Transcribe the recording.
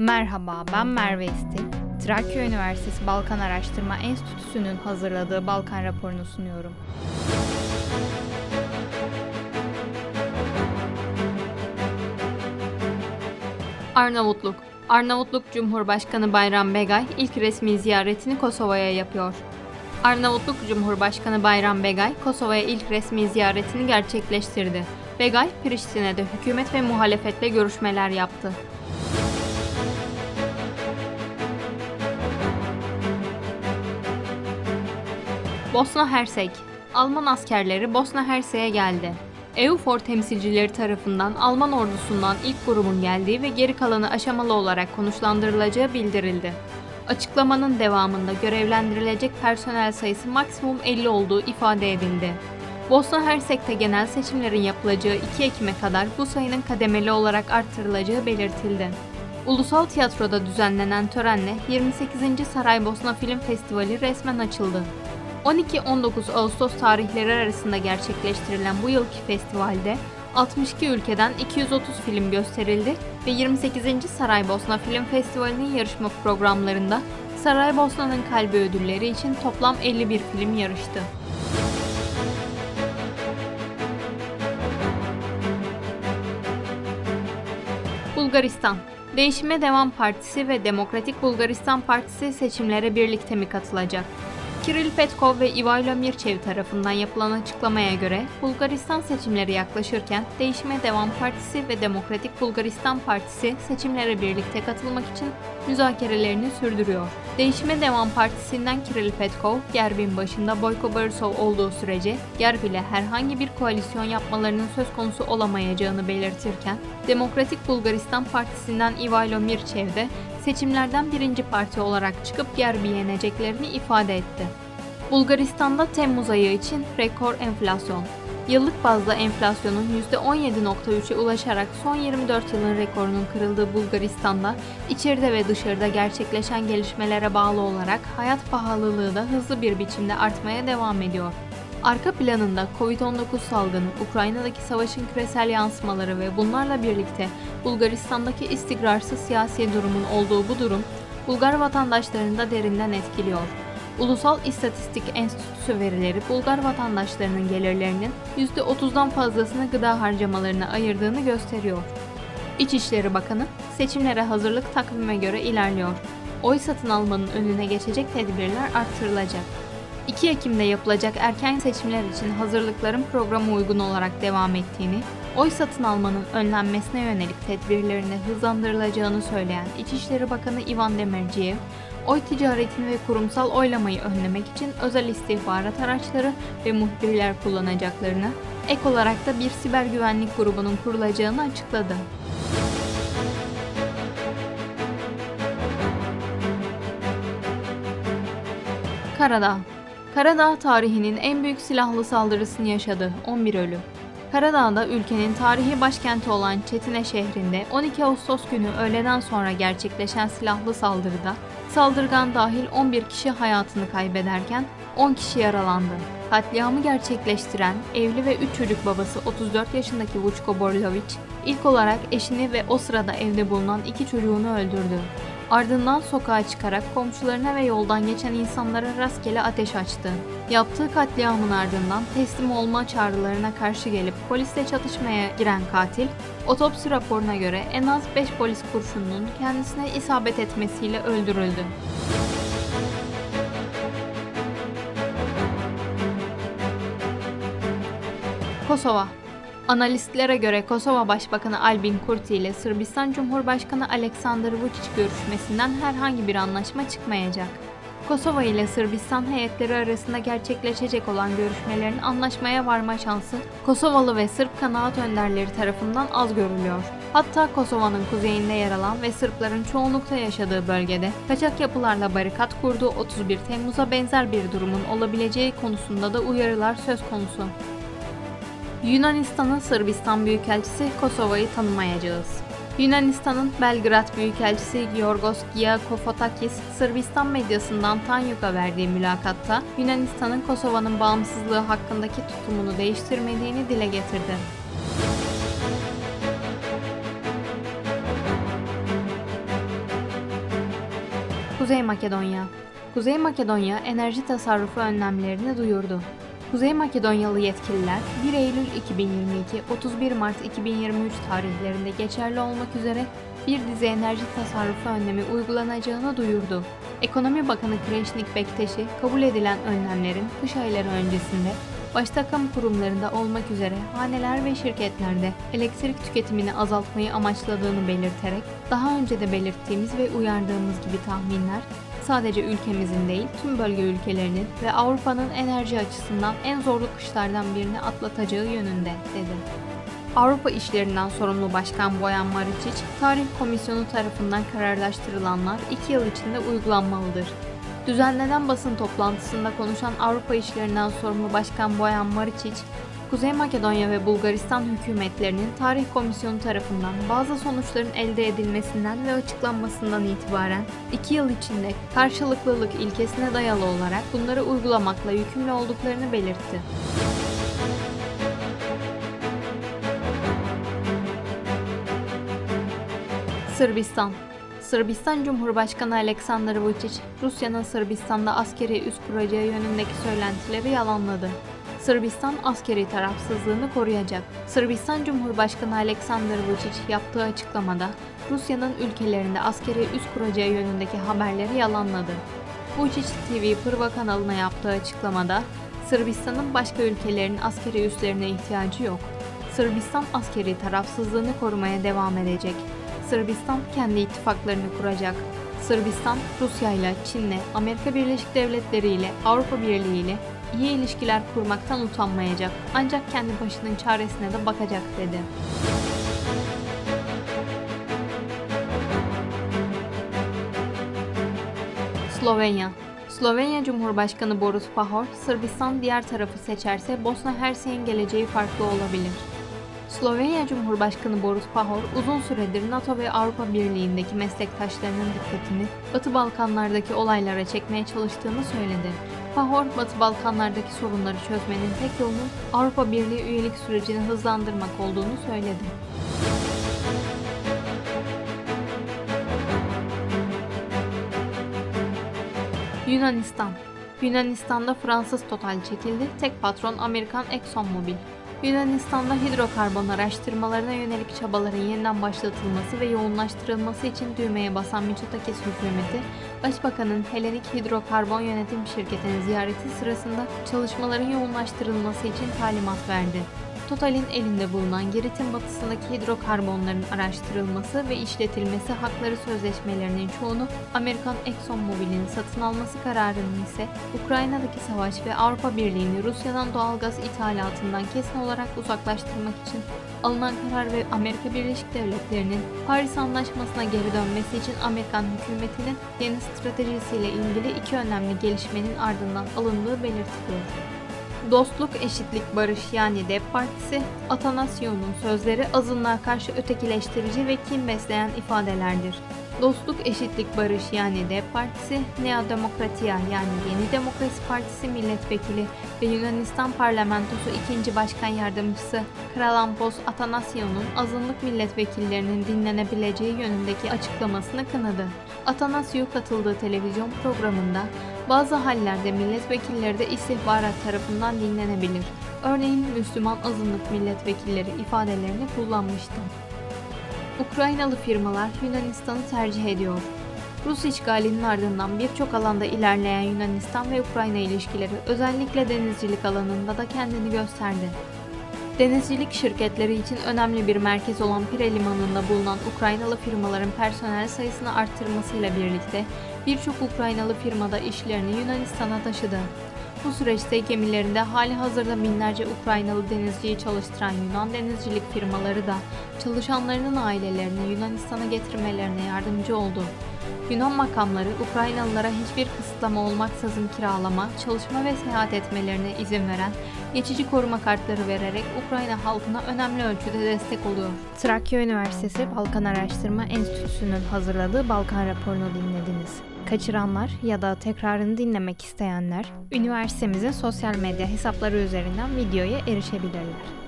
Merhaba, ben Merve İstil. Trakya Üniversitesi Balkan Araştırma Enstitüsü'nün hazırladığı Balkan raporunu sunuyorum. Arnavutluk Arnavutluk Cumhurbaşkanı Bayram Begay ilk resmi ziyaretini Kosova'ya yapıyor. Arnavutluk Cumhurbaşkanı Bayram Begay, Kosova'ya ilk resmi ziyaretini gerçekleştirdi. Begay, Priştine'de hükümet ve muhalefetle görüşmeler yaptı. Bosna Hersek Alman askerleri Bosna Hersek'e geldi. EUFOR temsilcileri tarafından Alman ordusundan ilk grubun geldiği ve geri kalanı aşamalı olarak konuşlandırılacağı bildirildi. Açıklamanın devamında görevlendirilecek personel sayısı maksimum 50 olduğu ifade edildi. Bosna Hersek'te genel seçimlerin yapılacağı 2 Ekim'e kadar bu sayının kademeli olarak artırılacağı belirtildi. Ulusal Tiyatro'da düzenlenen törenle 28. Saraybosna Film Festivali resmen açıldı. 12-19 Ağustos tarihleri arasında gerçekleştirilen bu yılki festivalde 62 ülkeden 230 film gösterildi ve 28. Saraybosna Film Festivali'nin yarışma programlarında Saraybosna'nın kalbi ödülleri için toplam 51 film yarıştı. Bulgaristan Değişime Devam Partisi ve Demokratik Bulgaristan Partisi seçimlere birlikte mi katılacak? Kiril Petkov ve Ivailo Mirçev tarafından yapılan açıklamaya göre Bulgaristan seçimleri yaklaşırken Değişime Devam Partisi ve Demokratik Bulgaristan Partisi seçimlere birlikte katılmak için müzakerelerini sürdürüyor. Değişime Devam Partisi'nden Kiril Petkov, Gerbin başında Boyko Borisov olduğu sürece Gerb ile herhangi bir koalisyon yapmalarının söz konusu olamayacağını belirtirken, Demokratik Bulgaristan Partisi'nden Ivailo Mirçev de seçimlerden birinci parti olarak çıkıp Gerb'i yeneceklerini ifade etti. Bulgaristan'da Temmuz ayı için rekor enflasyon. Yıllık bazda enflasyonun %17.3'e ulaşarak son 24 yılın rekorunun kırıldığı Bulgaristan'da içeride ve dışarıda gerçekleşen gelişmelere bağlı olarak hayat pahalılığı da hızlı bir biçimde artmaya devam ediyor. Arka planında Covid-19 salgını, Ukrayna'daki savaşın küresel yansımaları ve bunlarla birlikte Bulgaristan'daki istikrarsız siyasi durumun olduğu bu durum, Bulgar vatandaşlarını da derinden etkiliyor. Ulusal İstatistik Enstitüsü verileri Bulgar vatandaşlarının gelirlerinin %30'dan fazlasını gıda harcamalarına ayırdığını gösteriyor. İçişleri Bakanı, seçimlere hazırlık takvime göre ilerliyor. Oy satın almanın önüne geçecek tedbirler arttırılacak. 2 Ekim'de yapılacak erken seçimler için hazırlıkların programa uygun olarak devam ettiğini, oy satın almanın önlenmesine yönelik tedbirlerine hızlandırılacağını söyleyen İçişleri Bakanı Ivan Demirciyev, oy ticaretini ve kurumsal oylamayı önlemek için özel istihbarat araçları ve muhbirler kullanacaklarını, ek olarak da bir siber güvenlik grubunun kurulacağını açıkladı. Karadağ Karadağ tarihinin en büyük silahlı saldırısını yaşadı, 11 ölüm. Karadağ'da ülkenin tarihi başkenti olan Çetine şehrinde 12 Ağustos günü öğleden sonra gerçekleşen silahlı saldırıda saldırgan dahil 11 kişi hayatını kaybederken 10 kişi yaralandı. Katliamı gerçekleştiren evli ve 3 çocuk babası 34 yaşındaki Vuçko Borlovic ilk olarak eşini ve o sırada evde bulunan iki çocuğunu öldürdü. Ardından sokağa çıkarak komşularına ve yoldan geçen insanlara rastgele ateş açtı. Yaptığı katliamın ardından teslim olma çağrılarına karşı gelip polisle çatışmaya giren katil, otopsi raporuna göre en az 5 polis kurşununun kendisine isabet etmesiyle öldürüldü. Kosova Analistlere göre Kosova Başbakanı Albin Kurti ile Sırbistan Cumhurbaşkanı Aleksandar Vučić görüşmesinden herhangi bir anlaşma çıkmayacak. Kosova ile Sırbistan heyetleri arasında gerçekleşecek olan görüşmelerin anlaşmaya varma şansı Kosovalı ve Sırp kanaat önderleri tarafından az görülüyor. Hatta Kosova'nın kuzeyinde yer alan ve Sırpların çoğunlukta yaşadığı bölgede kaçak yapılarla barikat kurduğu 31 Temmuz'a benzer bir durumun olabileceği konusunda da uyarılar söz konusu. Yunanistan'ın Sırbistan Büyükelçisi Kosova'yı tanımayacağız. Yunanistan'ın Belgrad Büyükelçisi Georgos Giakofotakis, Sırbistan medyasından Tanyuk'a verdiği mülakatta Yunanistan'ın Kosova'nın bağımsızlığı hakkındaki tutumunu değiştirmediğini dile getirdi. Kuzey Makedonya Kuzey Makedonya enerji tasarrufu önlemlerini duyurdu. Kuzey Makedonyalı yetkililer 1 Eylül 2022 31 Mart 2023 tarihlerinde geçerli olmak üzere bir dizi enerji tasarrufu önlemi uygulanacağını duyurdu. Ekonomi Bakanı Kreşnik Bekteşi kabul edilen önlemlerin kış ayları öncesinde başta kamu kurumlarında olmak üzere haneler ve şirketlerde elektrik tüketimini azaltmayı amaçladığını belirterek daha önce de belirttiğimiz ve uyardığımız gibi tahminler sadece ülkemizin değil tüm bölge ülkelerinin ve Avrupa'nın enerji açısından en zorlu kışlardan birini atlatacağı yönünde dedi. Avrupa İşlerinden sorumlu Başkan Boyan Maričić, Tarih Komisyonu tarafından kararlaştırılanlar 2 yıl içinde uygulanmalıdır. Düzenlenen basın toplantısında konuşan Avrupa İşlerinden sorumlu Başkan Boyan Maričić, Kuzey Makedonya ve Bulgaristan hükümetlerinin Tarih Komisyonu tarafından bazı sonuçların elde edilmesinden ve açıklanmasından itibaren 2 yıl içinde karşılıklılık ilkesine dayalı olarak bunları uygulamakla yükümlü olduklarını belirtti. Sırbistan Sırbistan Cumhurbaşkanı Aleksandar Vučić, Rusya'nın Sırbistan'da askeri üs kuracağı yönündeki söylentileri yalanladı. Sırbistan askeri tarafsızlığını koruyacak. Sırbistan Cumhurbaşkanı Aleksandar Vučić yaptığı açıklamada Rusya'nın ülkelerinde askeri üs kuracağı yönündeki haberleri yalanladı. Vučić TV Pırva kanalına yaptığı açıklamada Sırbistan'ın başka ülkelerin askeri üslerine ihtiyacı yok. Sırbistan askeri tarafsızlığını korumaya devam edecek. Sırbistan kendi ittifaklarını kuracak. Sırbistan, Rusya ile, Çin'le, Amerika Birleşik Devletleri ile, Avrupa Birliği ile iyi ilişkiler kurmaktan utanmayacak. Ancak kendi başının çaresine de bakacak dedi. Slovenya Slovenya Cumhurbaşkanı Boris Pahor, Sırbistan diğer tarafı seçerse Bosna Hersek'in geleceği farklı olabilir. Slovenya Cumhurbaşkanı Boris Pahor uzun süredir NATO ve Avrupa Birliği'ndeki meslektaşlarının dikkatini Batı Balkanlardaki olaylara çekmeye çalıştığını söyledi. Pahor, Batı Balkanlardaki sorunları çözmenin tek yolunun Avrupa Birliği üyelik sürecini hızlandırmak olduğunu söyledi. Yunanistan Yunanistan'da Fransız Total çekildi, tek patron Amerikan ExxonMobil. Yunanistan'da hidrokarbon araştırmalarına yönelik çabaların yeniden başlatılması ve yoğunlaştırılması için düğmeye basan Mitsotakis hükümeti, Başbakanın Helenik Hidrokarbon Yönetim Şirketi'nin ziyareti sırasında çalışmaların yoğunlaştırılması için talimat verdi. Total'in elinde bulunan Girit'in batısındaki hidrokarbonların araştırılması ve işletilmesi hakları sözleşmelerinin çoğunu Amerikan ExxonMobil'in satın alması kararının ise Ukrayna'daki savaş ve Avrupa Birliği'ni Rusya'dan doğalgaz ithalatından kesin olarak uzaklaştırmak için alınan karar ve Amerika Birleşik Devletleri'nin Paris Anlaşması'na geri dönmesi için Amerikan hükümetinin yeni stratejisiyle ilgili iki önemli gelişmenin ardından alındığı belirtiliyor. Dostluk, Eşitlik, Barış yani DEP Partisi, Atanasyon'un sözleri azınlığa karşı ötekileştirici ve kin besleyen ifadelerdir. Dostluk, Eşitlik, Barış yani DEP Partisi, Nea Demokratia yani Yeni Demokrasi Partisi milletvekili ve Yunanistan Parlamentosu 2. Başkan Yardımcısı Kralampos Atanasyon'un azınlık milletvekillerinin dinlenebileceği yönündeki açıklamasını kınadı. Atanasio katıldığı televizyon programında bazı hallerde milletvekilleri de istihbarat tarafından dinlenebilir. Örneğin Müslüman azınlık milletvekilleri ifadelerini kullanmıştı. Ukraynalı firmalar Yunanistan'ı tercih ediyor. Rus işgalinin ardından birçok alanda ilerleyen Yunanistan ve Ukrayna ilişkileri özellikle denizcilik alanında da kendini gösterdi. Denizcilik şirketleri için önemli bir merkez olan Pire Limanı'nda bulunan Ukraynalı firmaların personel sayısını arttırmasıyla birlikte birçok Ukraynalı firmada işlerini Yunanistan'a taşıdı. Bu süreçte gemilerinde hali hazırda binlerce Ukraynalı denizciyi çalıştıran Yunan denizcilik firmaları da çalışanlarının ailelerini Yunanistan'a getirmelerine yardımcı oldu. Yunan makamları Ukraynalılara hiçbir kısıtlama olmaksızın kiralama, çalışma ve seyahat etmelerine izin veren geçici koruma kartları vererek Ukrayna halkına önemli ölçüde destek oluyor. Trakya Üniversitesi Balkan Araştırma Enstitüsü'nün hazırladığı Balkan raporunu dinlediniz. Kaçıranlar ya da tekrarını dinlemek isteyenler üniversitemizin sosyal medya hesapları üzerinden videoya erişebilirler.